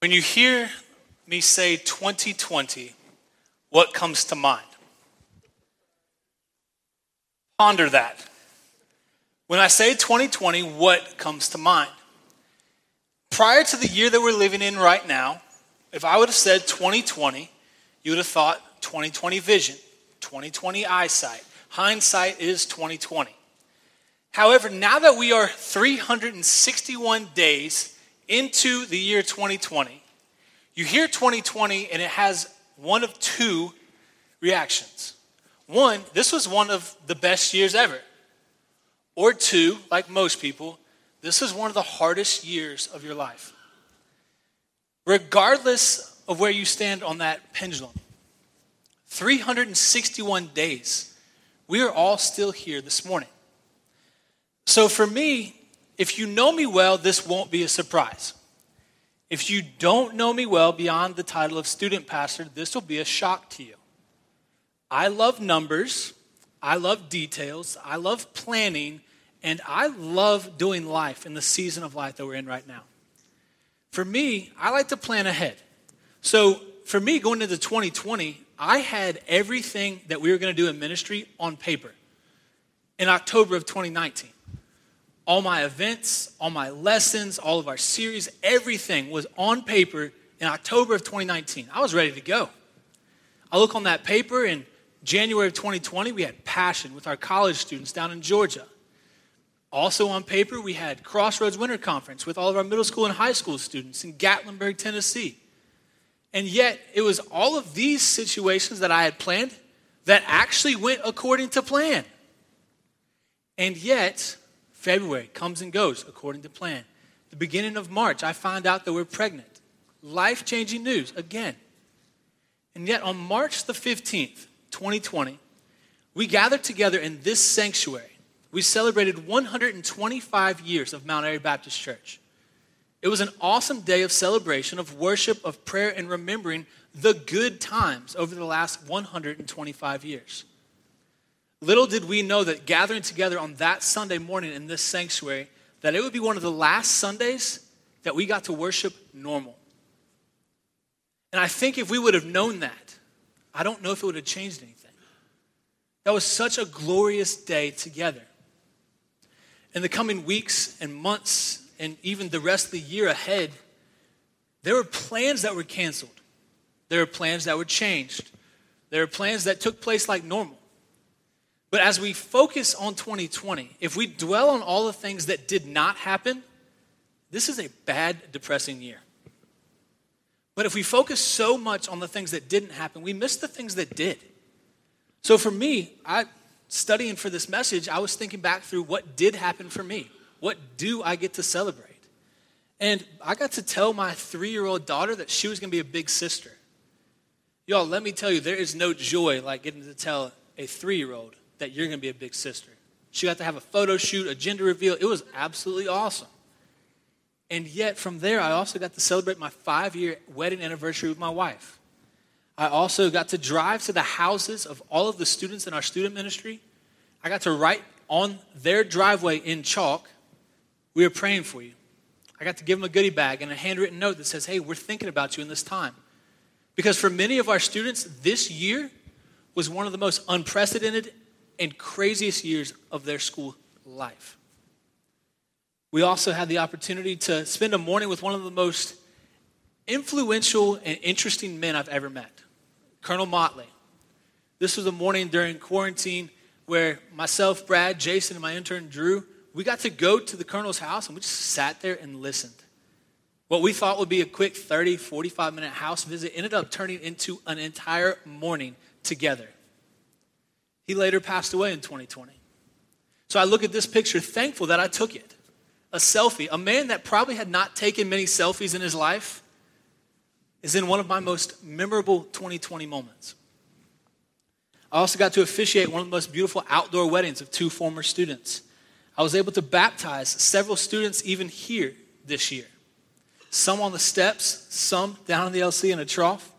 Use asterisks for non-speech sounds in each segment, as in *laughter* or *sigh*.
When you hear me say 2020, what comes to mind? Ponder that. When I say 2020, what comes to mind? Prior to the year that we're living in right now, if I would have said 2020, you would have thought 2020 vision, 2020 eyesight. Hindsight is 2020. However, now that we are 361 days into the year 2020, you hear 2020 and it has one of two reactions. One, this was one of the best years ever. Or two, like most people, this is one of the hardest years of your life. Regardless of where you stand on that pendulum, 361 days, we are all still here this morning. So for me, if you know me well, this won't be a surprise. If you don't know me well beyond the title of student pastor, this will be a shock to you. I love numbers, I love details, I love planning, and I love doing life in the season of life that we're in right now. For me, I like to plan ahead. So for me, going into 2020, I had everything that we were going to do in ministry on paper in October of 2019 all my events, all my lessons, all of our series, everything was on paper in October of 2019. I was ready to go. I look on that paper in January of 2020, we had Passion with our college students down in Georgia. Also on paper, we had Crossroads Winter Conference with all of our middle school and high school students in Gatlinburg, Tennessee. And yet, it was all of these situations that I had planned that actually went according to plan. And yet, February comes and goes according to plan. The beginning of March, I find out that we're pregnant. Life changing news again. And yet, on March the 15th, 2020, we gathered together in this sanctuary. We celebrated 125 years of Mount Airy Baptist Church. It was an awesome day of celebration, of worship, of prayer, and remembering the good times over the last 125 years. Little did we know that gathering together on that Sunday morning in this sanctuary, that it would be one of the last Sundays that we got to worship normal. And I think if we would have known that, I don't know if it would have changed anything. That was such a glorious day together. In the coming weeks and months, and even the rest of the year ahead, there were plans that were canceled. There were plans that were changed. There were plans that took place like normal. But as we focus on 2020, if we dwell on all the things that did not happen, this is a bad, depressing year. But if we focus so much on the things that didn't happen, we miss the things that did. So for me, I studying for this message, I was thinking back through what did happen for me. What do I get to celebrate? And I got to tell my three year old daughter that she was going to be a big sister. Y'all, let me tell you, there is no joy like getting to tell a three year old that you're going to be a big sister. She got to have a photo shoot, a gender reveal. It was absolutely awesome. And yet, from there, I also got to celebrate my five year wedding anniversary with my wife. I also got to drive to the houses of all of the students in our student ministry. I got to write on their driveway in chalk, We are praying for you. I got to give them a goodie bag and a handwritten note that says, Hey, we're thinking about you in this time. Because for many of our students, this year was one of the most unprecedented and craziest years of their school life. We also had the opportunity to spend a morning with one of the most influential and interesting men I've ever met, Colonel Motley. This was a morning during quarantine where myself, Brad, Jason, and my intern Drew, we got to go to the Colonel's house and we just sat there and listened. What we thought would be a quick 30, 45 minute house visit ended up turning into an entire morning together. He later passed away in 2020. So I look at this picture, thankful that I took it. A selfie. A man that probably had not taken many selfies in his life is in one of my most memorable 2020 moments. I also got to officiate one of the most beautiful outdoor weddings of two former students. I was able to baptize several students even here this year. Some on the steps, some down in the LC in a trough.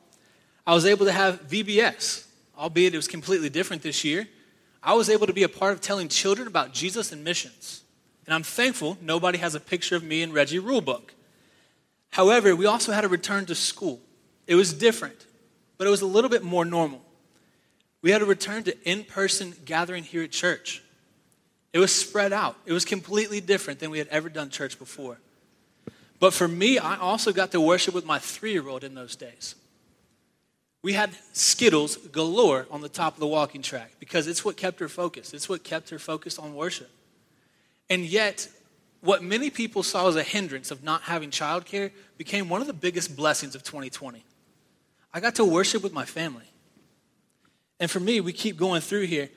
I was able to have VBS, albeit it was completely different this year, I was able to be a part of telling children about Jesus and missions. And I'm thankful nobody has a picture of me in Reggie Rulebook. However, we also had a return to school. It was different, but it was a little bit more normal. We had a return to in person gathering here at church. It was spread out, it was completely different than we had ever done church before. But for me, I also got to worship with my three year old in those days. We had Skittles galore on the top of the walking track because it's what kept her focused. It's what kept her focused on worship. And yet, what many people saw as a hindrance of not having childcare became one of the biggest blessings of 2020. I got to worship with my family. And for me, we keep going through here.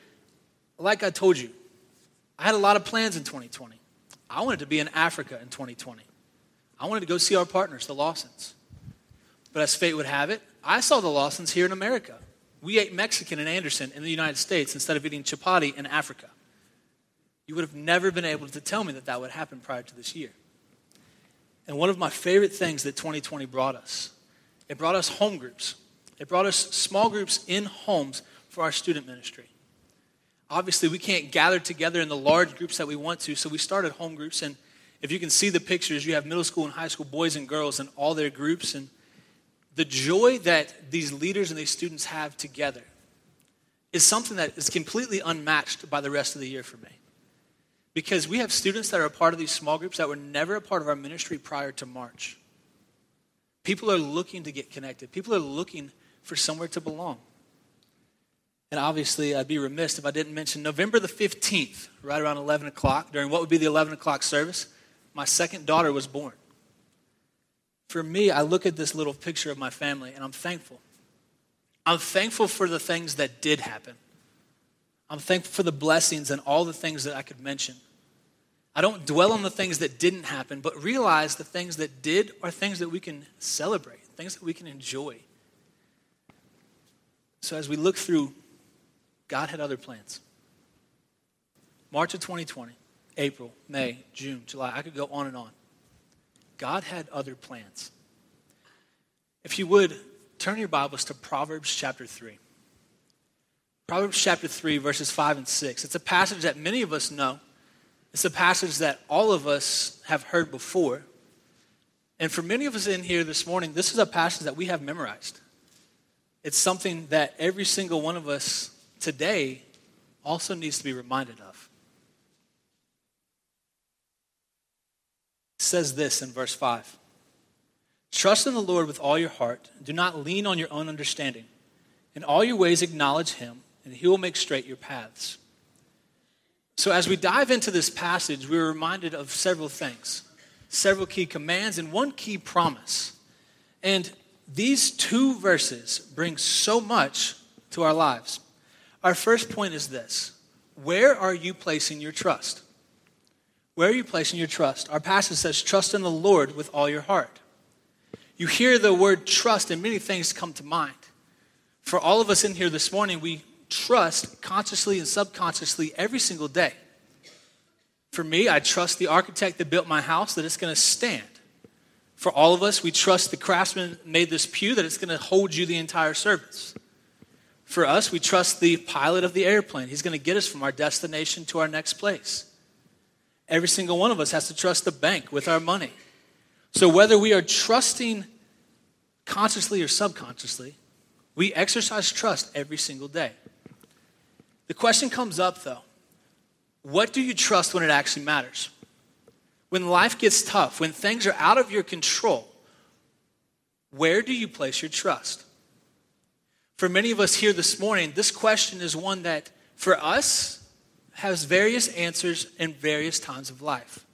Like I told you, I had a lot of plans in 2020. I wanted to be in Africa in 2020. I wanted to go see our partners, the Lawsons. But as fate would have it, I saw the Lawsons here in America. We ate Mexican in Anderson in the United States instead of eating chapati in Africa. You would have never been able to tell me that that would happen prior to this year. And one of my favorite things that 2020 brought us, it brought us home groups. It brought us small groups in homes for our student ministry. Obviously, we can't gather together in the large groups that we want to, so we started home groups. And if you can see the pictures, you have middle school and high school boys and girls in all their groups. And the joy that these leaders and these students have together is something that is completely unmatched by the rest of the year for me. Because we have students that are a part of these small groups that were never a part of our ministry prior to March. People are looking to get connected, people are looking for somewhere to belong. And obviously, I'd be remiss if I didn't mention November the 15th, right around 11 o'clock, during what would be the 11 o'clock service, my second daughter was born. For me, I look at this little picture of my family and I'm thankful. I'm thankful for the things that did happen. I'm thankful for the blessings and all the things that I could mention. I don't dwell on the things that didn't happen, but realize the things that did are things that we can celebrate, things that we can enjoy. So as we look through, God had other plans. March of 2020, April, May, June, July, I could go on and on. God had other plans. If you would, turn your Bibles to Proverbs chapter 3. Proverbs chapter 3, verses 5 and 6. It's a passage that many of us know. It's a passage that all of us have heard before. And for many of us in here this morning, this is a passage that we have memorized. It's something that every single one of us today also needs to be reminded of. It says this in verse 5 Trust in the Lord with all your heart. Do not lean on your own understanding. In all your ways, acknowledge him and he will make straight your paths. So, as we dive into this passage, we're reminded of several things, several key commands, and one key promise. And these two verses bring so much to our lives. Our first point is this Where are you placing your trust? Where are you placing your trust? Our passage says, Trust in the Lord with all your heart. You hear the word trust, and many things come to mind. For all of us in here this morning, we trust consciously and subconsciously every single day. For me, I trust the architect that built my house that it's going to stand. For all of us, we trust the craftsman made this pew that it's going to hold you the entire service. For us, we trust the pilot of the airplane. He's going to get us from our destination to our next place. Every single one of us has to trust the bank with our money. So whether we are trusting consciously or subconsciously, we exercise trust every single day. The question comes up though what do you trust when it actually matters? When life gets tough, when things are out of your control, where do you place your trust? For many of us here this morning, this question is one that for us has various answers in various times of life.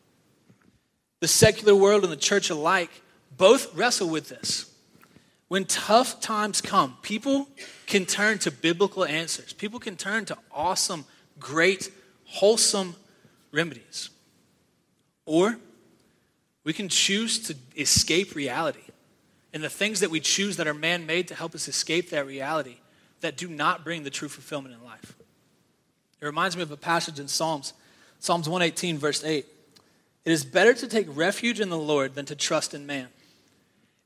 The secular world and the church alike both wrestle with this. When tough times come, people can turn to biblical answers. People can turn to awesome, great, wholesome remedies. Or we can choose to escape reality. And the things that we choose that are man made to help us escape that reality that do not bring the true fulfillment in life. It reminds me of a passage in Psalms, Psalms 118, verse 8. It is better to take refuge in the Lord than to trust in man.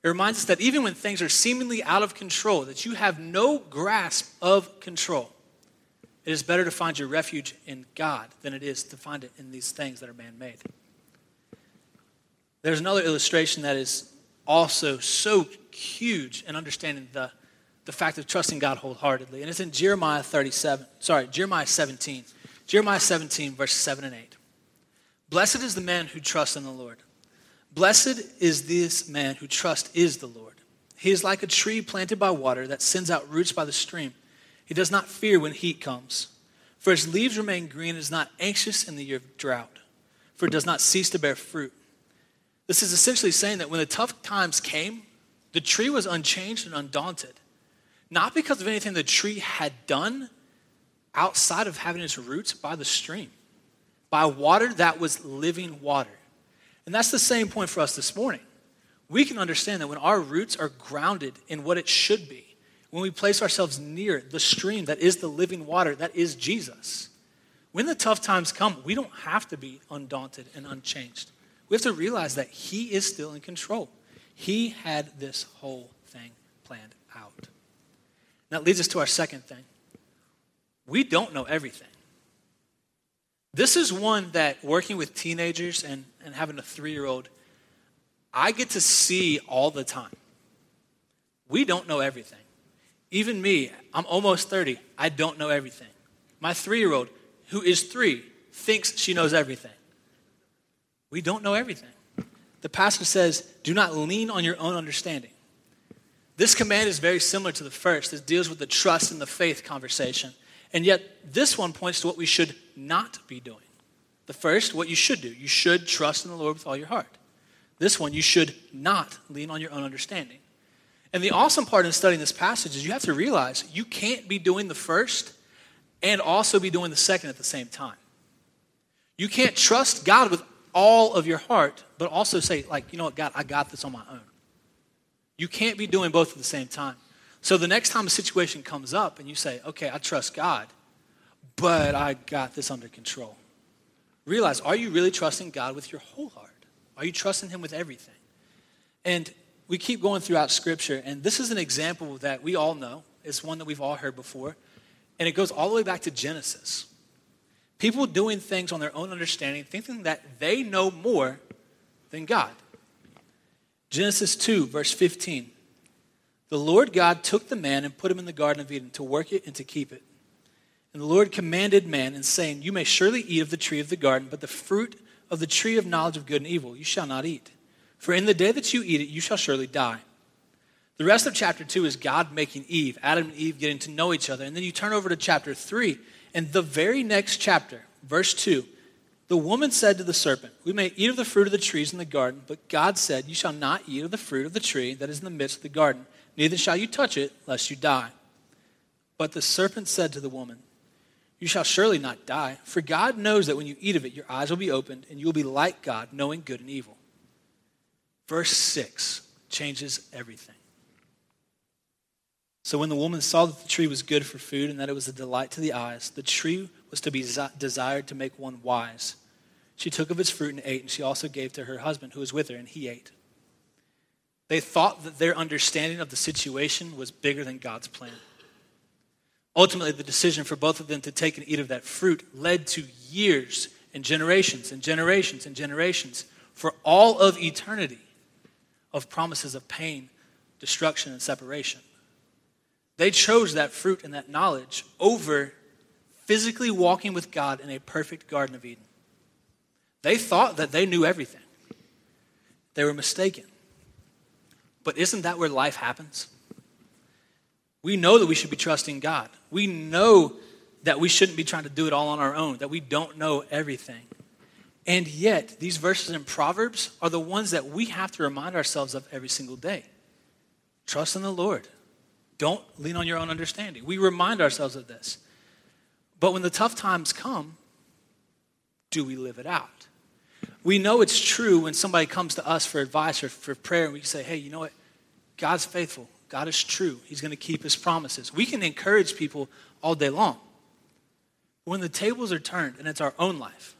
It reminds us that even when things are seemingly out of control, that you have no grasp of control, it is better to find your refuge in God than it is to find it in these things that are man made. There's another illustration that is also so huge in understanding the, the fact of trusting God wholeheartedly. And it's in Jeremiah 37, sorry, Jeremiah 17. Jeremiah 17, verse 7 and 8. Blessed is the man who trusts in the Lord. Blessed is this man who trusts is the Lord. He is like a tree planted by water that sends out roots by the stream. He does not fear when heat comes, for his leaves remain green and is not anxious in the year of drought, for it does not cease to bear fruit. This is essentially saying that when the tough times came, the tree was unchanged and undaunted. Not because of anything the tree had done outside of having its roots by the stream, by water that was living water. And that's the same point for us this morning. We can understand that when our roots are grounded in what it should be, when we place ourselves near the stream that is the living water, that is Jesus, when the tough times come, we don't have to be undaunted and unchanged. We have to realize that He is still in control. He had this whole thing planned out. That leads us to our second thing. We don't know everything. This is one that working with teenagers and, and having a three year old, I get to see all the time. We don't know everything. Even me, I'm almost 30, I don't know everything. My three year old, who is three, thinks she knows everything. We don't know everything. The pastor says, do not lean on your own understanding. This command is very similar to the first. It deals with the trust and the faith conversation. And yet, this one points to what we should not be doing. The first, what you should do. You should trust in the Lord with all your heart. This one, you should not lean on your own understanding. And the awesome part in studying this passage is you have to realize you can't be doing the first and also be doing the second at the same time. You can't trust God with all of your heart, but also say, like, you know what, God, I got this on my own. You can't be doing both at the same time. So the next time a situation comes up and you say, okay, I trust God, but I got this under control. Realize, are you really trusting God with your whole heart? Are you trusting Him with everything? And we keep going throughout Scripture, and this is an example that we all know. It's one that we've all heard before. And it goes all the way back to Genesis. People doing things on their own understanding, thinking that they know more than God. Genesis 2, verse 15. The Lord God took the man and put him in the Garden of Eden to work it and to keep it. And the Lord commanded man, and saying, You may surely eat of the tree of the garden, but the fruit of the tree of knowledge of good and evil you shall not eat. For in the day that you eat it, you shall surely die. The rest of chapter 2 is God making Eve, Adam and Eve getting to know each other. And then you turn over to chapter 3, and the very next chapter, verse 2, the woman said to the serpent, We may eat of the fruit of the trees in the garden, but God said, You shall not eat of the fruit of the tree that is in the midst of the garden neither shall you touch it, lest you die. But the serpent said to the woman, You shall surely not die, for God knows that when you eat of it, your eyes will be opened, and you will be like God, knowing good and evil. Verse 6 changes everything. So when the woman saw that the tree was good for food and that it was a delight to the eyes, the tree was to be desired to make one wise. She took of its fruit and ate, and she also gave to her husband who was with her, and he ate. They thought that their understanding of the situation was bigger than God's plan. Ultimately, the decision for both of them to take and eat of that fruit led to years and generations and generations and generations for all of eternity of promises of pain, destruction, and separation. They chose that fruit and that knowledge over physically walking with God in a perfect Garden of Eden. They thought that they knew everything. They were mistaken. But isn't that where life happens? We know that we should be trusting God. We know that we shouldn't be trying to do it all on our own, that we don't know everything. And yet, these verses in Proverbs are the ones that we have to remind ourselves of every single day. Trust in the Lord. Don't lean on your own understanding. We remind ourselves of this. But when the tough times come, do we live it out? We know it's true when somebody comes to us for advice or for prayer and we say, hey, you know what? God's faithful. God is true. He's going to keep his promises. We can encourage people all day long. When the tables are turned and it's our own life,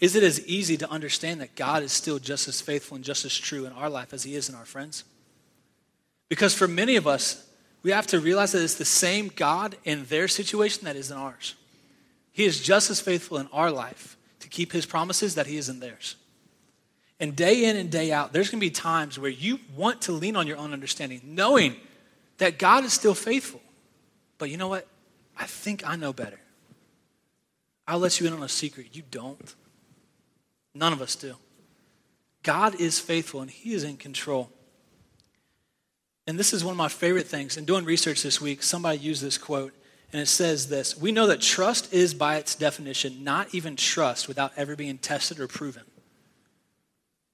is it as easy to understand that God is still just as faithful and just as true in our life as he is in our friends? Because for many of us, we have to realize that it's the same God in their situation that is in ours. He is just as faithful in our life keep his promises that he is in theirs. And day in and day out, there's going to be times where you want to lean on your own understanding, knowing that God is still faithful. But you know what? I think I know better. I'll let you in on a secret. You don't. None of us do. God is faithful and He is in control. And this is one of my favorite things. In doing research this week, somebody used this quote, and it says this We know that trust is, by its definition, not even trust without ever being tested or proven.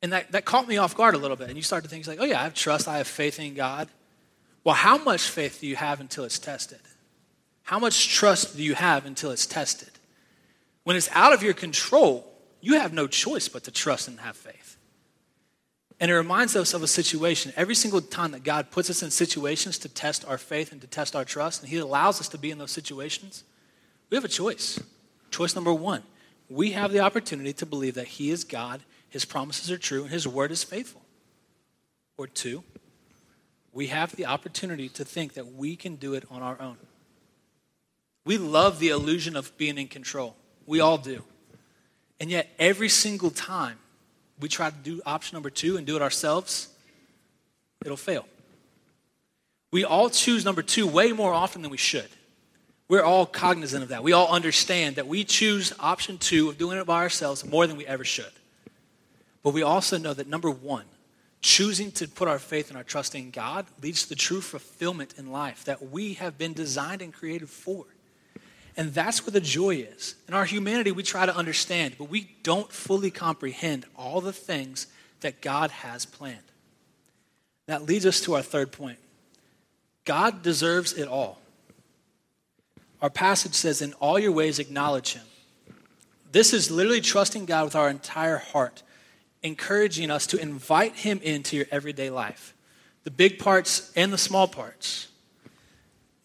And that, that caught me off guard a little bit. And you start to think, like, oh, yeah, I have trust, I have faith in God. Well, how much faith do you have until it's tested? How much trust do you have until it's tested? When it's out of your control, you have no choice but to trust and have faith. And it reminds us of a situation. Every single time that God puts us in situations to test our faith and to test our trust, and He allows us to be in those situations, we have a choice. Choice number one we have the opportunity to believe that He is God, His promises are true, and His word is faithful. Or two, we have the opportunity to think that we can do it on our own. We love the illusion of being in control. We all do. And yet, every single time we try to do option number two and do it ourselves, it'll fail. We all choose number two way more often than we should. We're all cognizant of that. We all understand that we choose option two of doing it by ourselves more than we ever should. But we also know that number one, choosing to put our faith and our trust in God leads to the true fulfillment in life that we have been designed and created for. And that's where the joy is. In our humanity, we try to understand, but we don't fully comprehend all the things that God has planned. That leads us to our third point God deserves it all. Our passage says, In all your ways, acknowledge Him. This is literally trusting God with our entire heart, encouraging us to invite Him into your everyday life, the big parts and the small parts.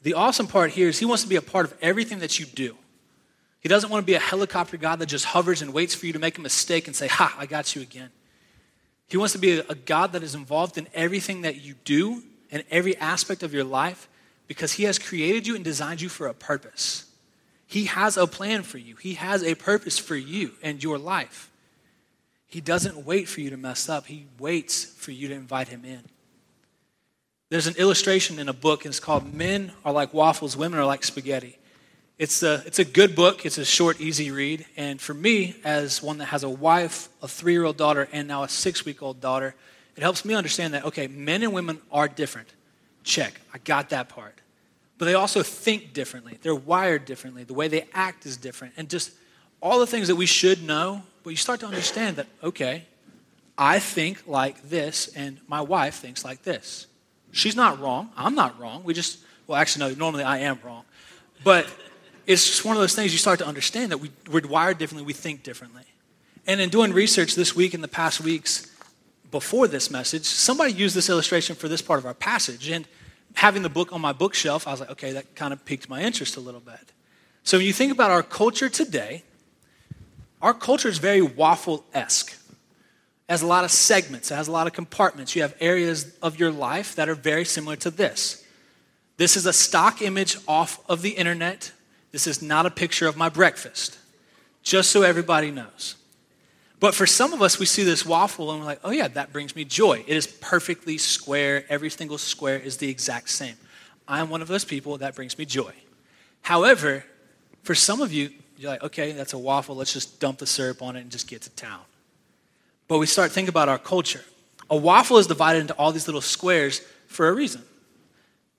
The awesome part here is he wants to be a part of everything that you do. He doesn't want to be a helicopter God that just hovers and waits for you to make a mistake and say, Ha, I got you again. He wants to be a God that is involved in everything that you do and every aspect of your life because he has created you and designed you for a purpose. He has a plan for you, he has a purpose for you and your life. He doesn't wait for you to mess up, he waits for you to invite him in. There's an illustration in a book, and it's called Men Are Like Waffles, Women Are Like Spaghetti. It's a, it's a good book, it's a short, easy read. And for me, as one that has a wife, a three year old daughter, and now a six week old daughter, it helps me understand that, okay, men and women are different. Check, I got that part. But they also think differently, they're wired differently, the way they act is different. And just all the things that we should know, but you start to understand that, okay, I think like this, and my wife thinks like this. She's not wrong. I'm not wrong. We just, well, actually, no, normally I am wrong. But it's just one of those things you start to understand that we, we're wired differently, we think differently. And in doing research this week and the past weeks before this message, somebody used this illustration for this part of our passage. And having the book on my bookshelf, I was like, okay, that kind of piqued my interest a little bit. So when you think about our culture today, our culture is very waffle esque has a lot of segments, it has a lot of compartments. You have areas of your life that are very similar to this. This is a stock image off of the internet. This is not a picture of my breakfast, just so everybody knows. But for some of us, we see this waffle and we're like, oh, yeah, that brings me joy. It is perfectly square. Every single square is the exact same. I'm one of those people that brings me joy. However, for some of you, you're like, okay, that's a waffle. Let's just dump the syrup on it and just get to town. But we start thinking about our culture. A waffle is divided into all these little squares for a reason.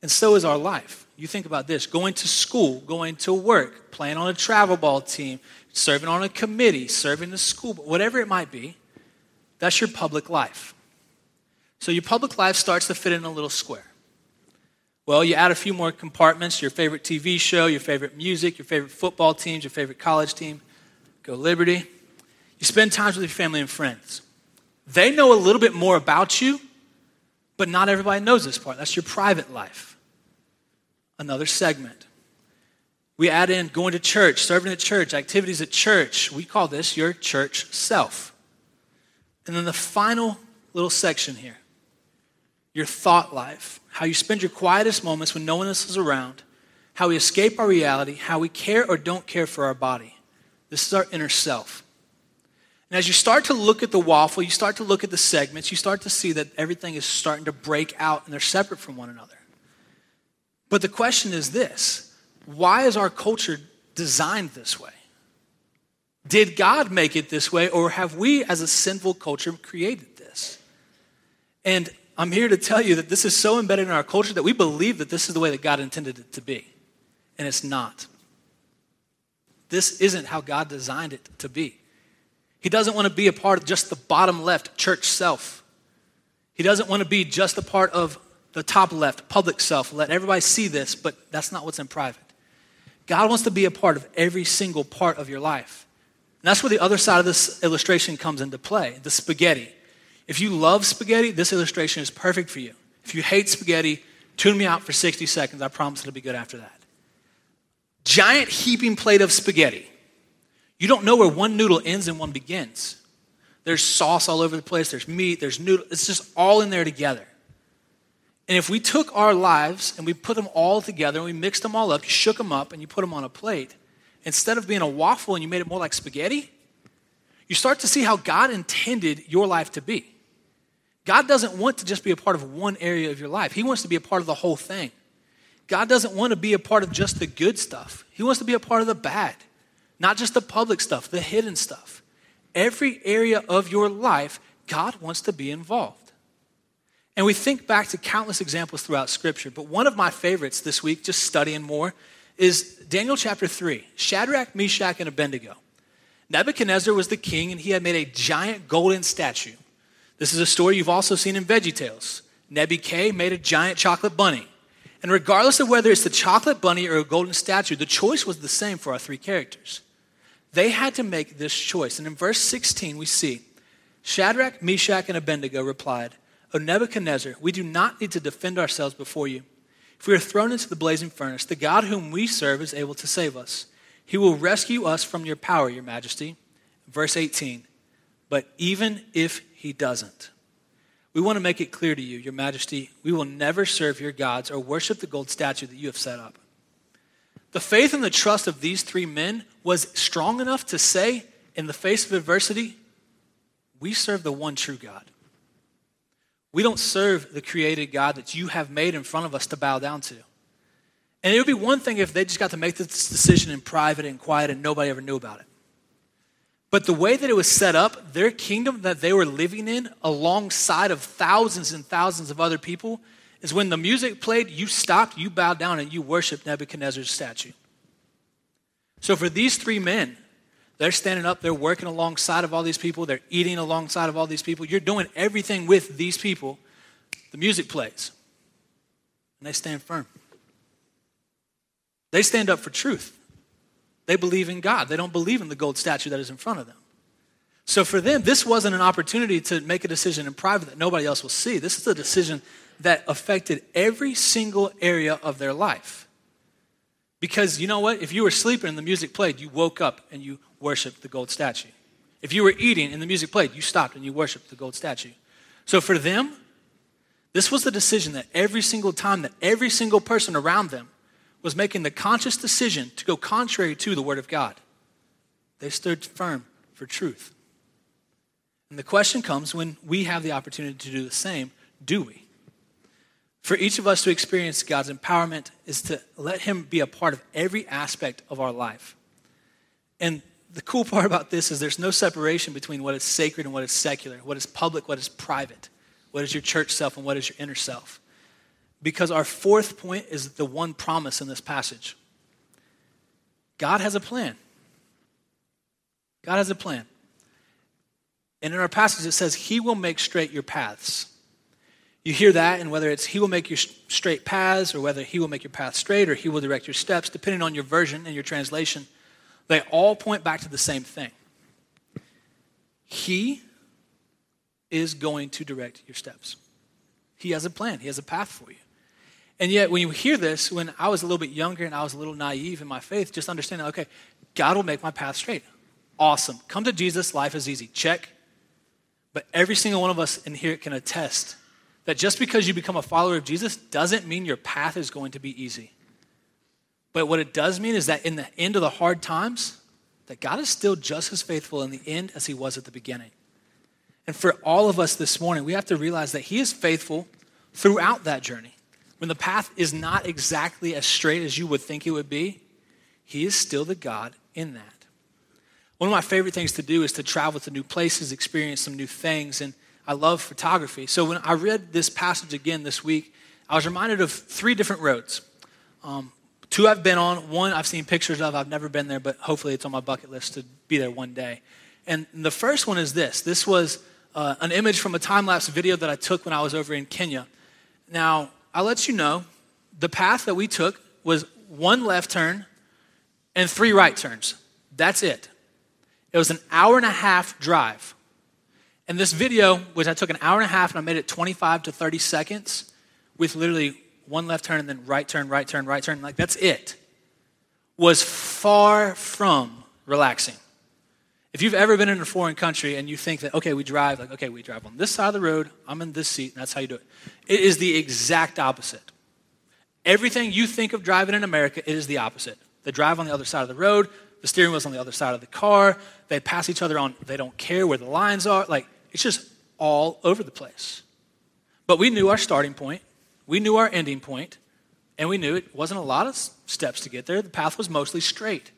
And so is our life. You think about this going to school, going to work, playing on a travel ball team, serving on a committee, serving the school, whatever it might be, that's your public life. So your public life starts to fit in a little square. Well, you add a few more compartments your favorite TV show, your favorite music, your favorite football teams, your favorite college team. Go Liberty. You spend time with your family and friends. They know a little bit more about you, but not everybody knows this part. That's your private life. Another segment. We add in going to church, serving at church, activities at church. We call this your church self. And then the final little section here your thought life, how you spend your quietest moments when no one else is around, how we escape our reality, how we care or don't care for our body. This is our inner self. And as you start to look at the waffle, you start to look at the segments, you start to see that everything is starting to break out and they're separate from one another. But the question is this why is our culture designed this way? Did God make it this way, or have we, as a sinful culture, created this? And I'm here to tell you that this is so embedded in our culture that we believe that this is the way that God intended it to be. And it's not. This isn't how God designed it to be. He doesn't want to be a part of just the bottom left church self. He doesn't want to be just a part of the top left public self. Let everybody see this, but that's not what's in private. God wants to be a part of every single part of your life. And that's where the other side of this illustration comes into play the spaghetti. If you love spaghetti, this illustration is perfect for you. If you hate spaghetti, tune me out for 60 seconds. I promise it'll be good after that. Giant heaping plate of spaghetti. You don't know where one noodle ends and one begins. There's sauce all over the place, there's meat, there's noodle. It's just all in there together. And if we took our lives and we put them all together and we mixed them all up, you shook them up and you put them on a plate, instead of being a waffle and you made it more like spaghetti, you start to see how God intended your life to be. God doesn't want to just be a part of one area of your life, He wants to be a part of the whole thing. God doesn't want to be a part of just the good stuff, He wants to be a part of the bad, not just the public stuff, the hidden stuff. Every area of your life, God wants to be involved. And we think back to countless examples throughout Scripture, but one of my favorites this week, just studying more, is Daniel chapter 3 Shadrach, Meshach, and Abednego. Nebuchadnezzar was the king, and he had made a giant golden statue. This is a story you've also seen in Veggie Tales. Nebuchadnezzar made a giant chocolate bunny. And regardless of whether it's the chocolate bunny or a golden statue, the choice was the same for our three characters. They had to make this choice. And in verse 16, we see Shadrach, Meshach, and Abednego replied, O Nebuchadnezzar, we do not need to defend ourselves before you. If we are thrown into the blazing furnace, the God whom we serve is able to save us. He will rescue us from your power, your majesty. Verse 18, but even if he doesn't, we want to make it clear to you, your majesty, we will never serve your gods or worship the gold statue that you have set up. The faith and the trust of these three men was strong enough to say, in the face of adversity, we serve the one true God. We don't serve the created God that you have made in front of us to bow down to. And it would be one thing if they just got to make this decision in private and quiet and nobody ever knew about it. But the way that it was set up, their kingdom that they were living in alongside of thousands and thousands of other people is when the music played, you stopped, you bowed down, and you worshiped Nebuchadnezzar's statue. So for these three men, they're standing up, they're working alongside of all these people, they're eating alongside of all these people. You're doing everything with these people. The music plays, and they stand firm. They stand up for truth. They believe in God. They don't believe in the gold statue that is in front of them. So for them, this wasn't an opportunity to make a decision in private that nobody else will see. This is a decision that affected every single area of their life. Because you know what? If you were sleeping and the music played, you woke up and you worshiped the gold statue. If you were eating and the music played, you stopped and you worshiped the gold statue. So for them, this was the decision that every single time that every single person around them was making the conscious decision to go contrary to the Word of God, they stood firm for truth. And the question comes when we have the opportunity to do the same do we? For each of us to experience God's empowerment is to let Him be a part of every aspect of our life. And the cool *laughs* part about this is there's no separation between what is sacred and what is secular, what is public, what is private, what is your church self, and what is your inner self. Because our fourth point is the one promise in this passage God has a plan. God has a plan. And in our passage, it says, He will make straight your paths. You hear that, and whether it's He will make your straight paths, or whether He will make your path straight, or He will direct your steps, depending on your version and your translation, they all point back to the same thing. He is going to direct your steps. He has a plan, He has a path for you. And yet, when you hear this, when I was a little bit younger and I was a little naive in my faith, just understanding, okay, God will make my path straight. Awesome. Come to Jesus, life is easy. Check. But every single one of us in here can attest that just because you become a follower of Jesus doesn't mean your path is going to be easy. But what it does mean is that in the end of the hard times, that God is still just as faithful in the end as he was at the beginning. And for all of us this morning, we have to realize that he is faithful throughout that journey. When the path is not exactly as straight as you would think it would be, he is still the God in that. One of my favorite things to do is to travel to new places, experience some new things, and I love photography. So when I read this passage again this week, I was reminded of three different roads. Um, two I've been on, one I've seen pictures of, I've never been there, but hopefully it's on my bucket list to be there one day. And the first one is this this was uh, an image from a time lapse video that I took when I was over in Kenya. Now, I'll let you know the path that we took was one left turn and three right turns. That's it. It was an hour and a half drive. And this video, which I took an hour and a half and I made it 25 to 30 seconds with literally one left turn and then right turn, right turn, right turn, like that's it, was far from relaxing. If you've ever been in a foreign country and you think that, okay, we drive, like, okay, we drive on this side of the road, I'm in this seat, and that's how you do it. It is the exact opposite. Everything you think of driving in America, it is the opposite. They drive on the other side of the road, the steering wheel's on the other side of the car, they pass each other on, they don't care where the lines are. Like, it's just all over the place. But we knew our starting point, we knew our ending point, and we knew it wasn't a lot of steps to get there. The path was mostly straight.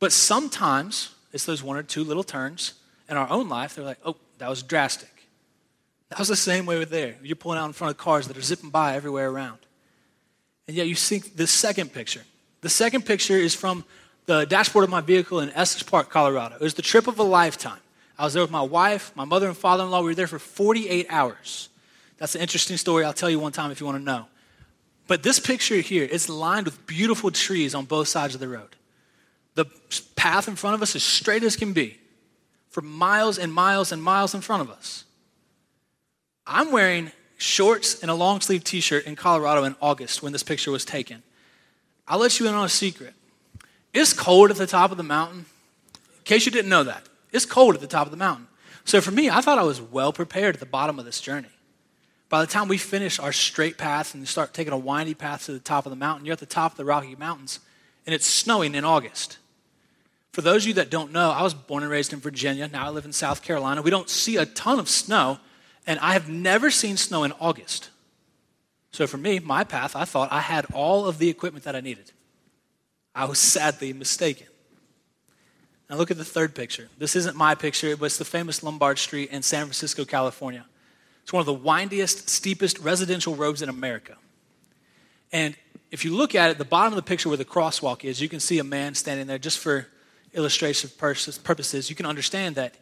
But sometimes it's those one or two little turns in our own life. They're like, oh, that was drastic. That was the same way with there. You're pulling out in front of cars that are zipping by everywhere around. And yet you see the second picture. The second picture is from the dashboard of my vehicle in Estes Park, Colorado. It was the trip of a lifetime. I was there with my wife, my mother and father in law. We were there for 48 hours. That's an interesting story. I'll tell you one time if you want to know. But this picture here is lined with beautiful trees on both sides of the road. The path in front of us is straight as can be for miles and miles and miles in front of us. I'm wearing shorts and a long sleeve t shirt in Colorado in August when this picture was taken. I'll let you in on a secret. It's cold at the top of the mountain. In case you didn't know that, it's cold at the top of the mountain. So for me, I thought I was well prepared at the bottom of this journey. By the time we finish our straight path and start taking a windy path to the top of the mountain, you're at the top of the Rocky Mountains, and it's snowing in August. For those of you that don't know, I was born and raised in Virginia. Now I live in South Carolina. We don't see a ton of snow, and I have never seen snow in August. So for me, my path, I thought I had all of the equipment that I needed. I was sadly mistaken. Now look at the third picture. This isn't my picture, but it's the famous Lombard Street in San Francisco, California. It's one of the windiest, steepest residential roads in America. And if you look at it, the bottom of the picture where the crosswalk is, you can see a man standing there just for illustration purposes, you can understand that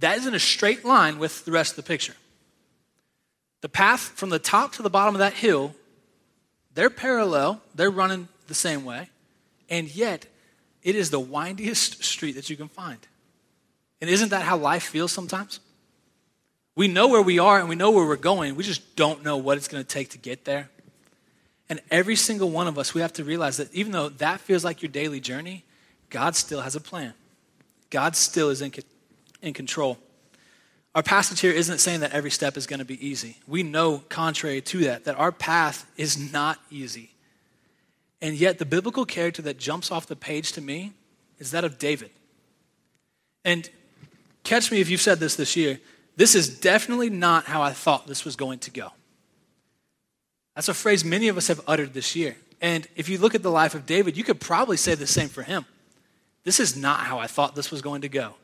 that isn't a straight line with the rest of the picture. The path from the top to the bottom of that hill, they're parallel, they're running the same way, and yet it is the windiest street that you can find. And isn't that how life feels sometimes? We know where we are and we know where we're going, we just don't know what it's going to take to get there. And every single one of us, we have to realize that even though that feels like your daily journey, God still has a plan. God still is in, in control. Our passage here isn't saying that every step is going to be easy. We know, contrary to that, that our path is not easy. And yet, the biblical character that jumps off the page to me is that of David. And catch me if you've said this this year. This is definitely not how I thought this was going to go. That's a phrase many of us have uttered this year. And if you look at the life of David, you could probably say the same for him. This is not how I thought this was going to go.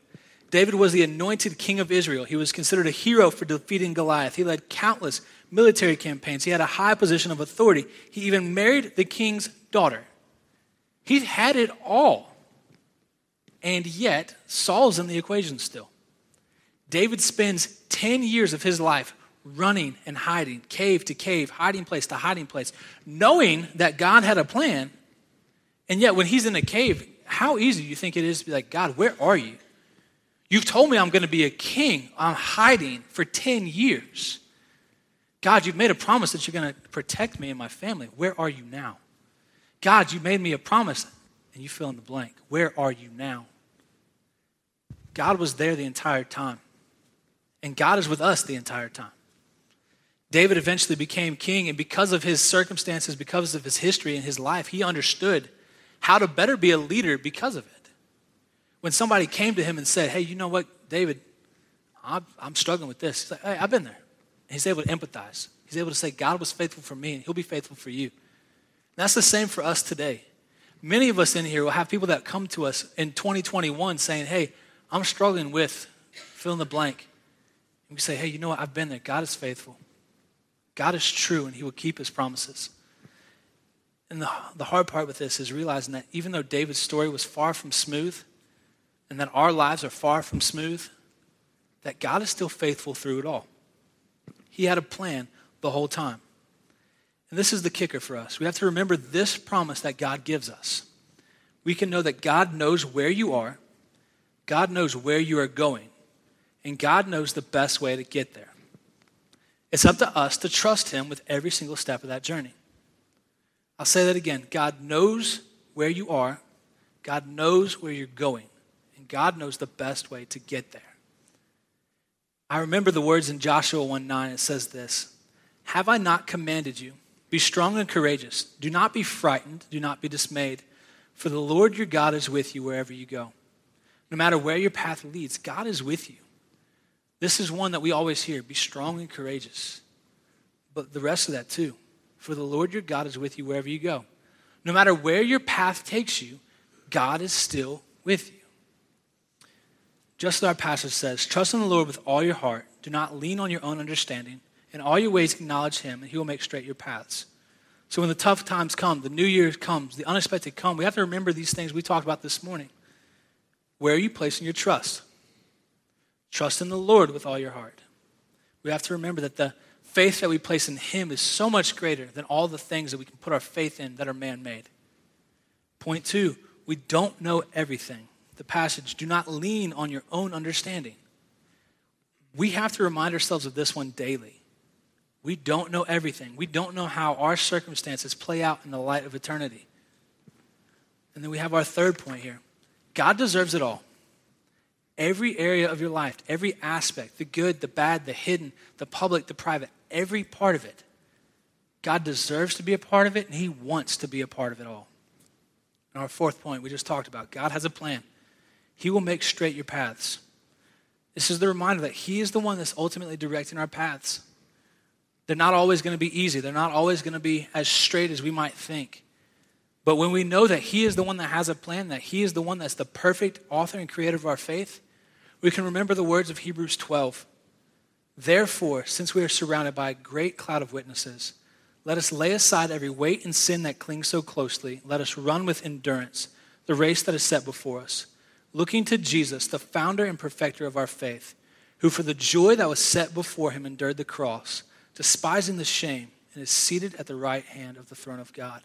David was the anointed king of Israel. He was considered a hero for defeating Goliath. He led countless military campaigns. He had a high position of authority. He even married the king's daughter. He had it all. And yet, Saul's in the equation still. David spends 10 years of his life running and hiding, cave to cave, hiding place to hiding place, knowing that God had a plan. And yet, when he's in a cave, how easy do you think it is to be like, God, where are you? You've told me I'm going to be a king. I'm hiding for 10 years. God, you've made a promise that you're going to protect me and my family. Where are you now? God, you made me a promise, and you fill in the blank. Where are you now? God was there the entire time, and God is with us the entire time. David eventually became king, and because of his circumstances, because of his history and his life, he understood how to better be a leader because of it. When somebody came to him and said, Hey, you know what, David, I'm, I'm struggling with this. He's like, Hey, I've been there. He's able to empathize. He's able to say, God was faithful for me, and he'll be faithful for you. And that's the same for us today. Many of us in here will have people that come to us in 2021 saying, Hey, I'm struggling with fill in the blank. And we say, Hey, you know what? I've been there. God is faithful. God is true, and he will keep his promises. And the, the hard part with this is realizing that even though David's story was far from smooth, and that our lives are far from smooth, that God is still faithful through it all. He had a plan the whole time. And this is the kicker for us. We have to remember this promise that God gives us. We can know that God knows where you are, God knows where you are going, and God knows the best way to get there. It's up to us to trust Him with every single step of that journey. I'll say that again. God knows where you are, God knows where you're going, and God knows the best way to get there. I remember the words in Joshua 1 9. It says this Have I not commanded you? Be strong and courageous. Do not be frightened. Do not be dismayed. For the Lord your God is with you wherever you go. No matter where your path leads, God is with you. This is one that we always hear be strong and courageous. But the rest of that too. For the Lord your God is with you wherever you go. No matter where your path takes you, God is still with you. Just as our passage says, trust in the Lord with all your heart. Do not lean on your own understanding. In all your ways, acknowledge Him, and He will make straight your paths. So when the tough times come, the new year comes, the unexpected come, we have to remember these things we talked about this morning. Where are you placing your trust? Trust in the Lord with all your heart. We have to remember that the faith that we place in Him is so much greater than all the things that we can put our faith in that are man made. Point two, we don't know everything. The passage, do not lean on your own understanding. We have to remind ourselves of this one daily. We don't know everything. We don't know how our circumstances play out in the light of eternity. And then we have our third point here God deserves it all. Every area of your life, every aspect, the good, the bad, the hidden, the public, the private, every part of it. God deserves to be a part of it, and He wants to be a part of it all. And our fourth point we just talked about God has a plan. He will make straight your paths. This is the reminder that He is the one that's ultimately directing our paths. They're not always going to be easy, they're not always going to be as straight as we might think. But when we know that He is the one that has a plan, that He is the one that's the perfect author and creator of our faith, we can remember the words of Hebrews 12. Therefore, since we are surrounded by a great cloud of witnesses, let us lay aside every weight and sin that clings so closely. Let us run with endurance the race that is set before us, looking to Jesus, the founder and perfecter of our faith, who for the joy that was set before him endured the cross, despising the shame, and is seated at the right hand of the throne of God.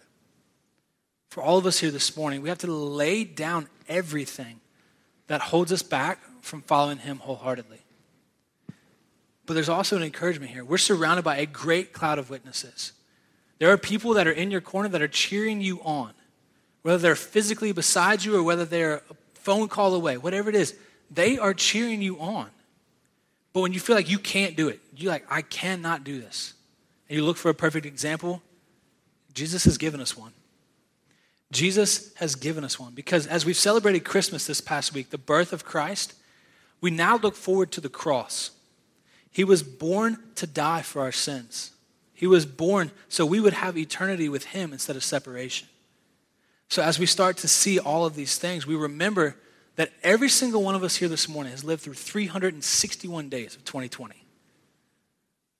For all of us here this morning, we have to lay down everything that holds us back from following him wholeheartedly. But there's also an encouragement here. We're surrounded by a great cloud of witnesses. There are people that are in your corner that are cheering you on, whether they're physically beside you or whether they're a phone call away, whatever it is, they are cheering you on. But when you feel like you can't do it, you're like, I cannot do this, and you look for a perfect example, Jesus has given us one. Jesus has given us one because as we've celebrated Christmas this past week, the birth of Christ, we now look forward to the cross. He was born to die for our sins. He was born so we would have eternity with Him instead of separation. So, as we start to see all of these things, we remember that every single one of us here this morning has lived through 361 days of 2020.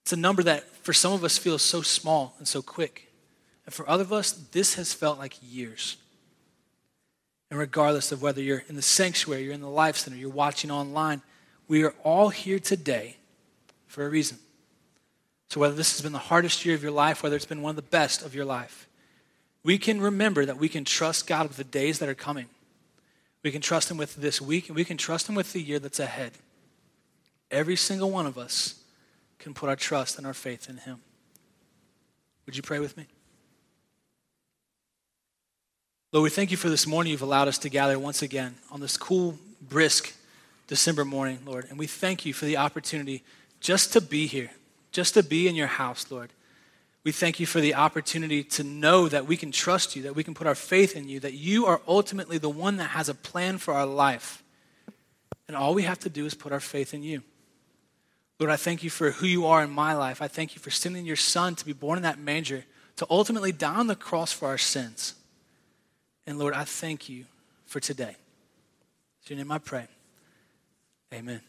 It's a number that for some of us feels so small and so quick. And for other of us, this has felt like years. And regardless of whether you're in the sanctuary, you're in the Life Center, you're watching online, we are all here today for a reason. So, whether this has been the hardest year of your life, whether it's been one of the best of your life, we can remember that we can trust God with the days that are coming. We can trust Him with this week, and we can trust Him with the year that's ahead. Every single one of us can put our trust and our faith in Him. Would you pray with me? Lord, we thank you for this morning you've allowed us to gather once again on this cool, brisk December morning, Lord. And we thank you for the opportunity just to be here, just to be in your house, Lord. We thank you for the opportunity to know that we can trust you, that we can put our faith in you, that you are ultimately the one that has a plan for our life. And all we have to do is put our faith in you. Lord, I thank you for who you are in my life. I thank you for sending your son to be born in that manger, to ultimately die on the cross for our sins. And Lord, I thank you for today. It's your name I pray. Amen.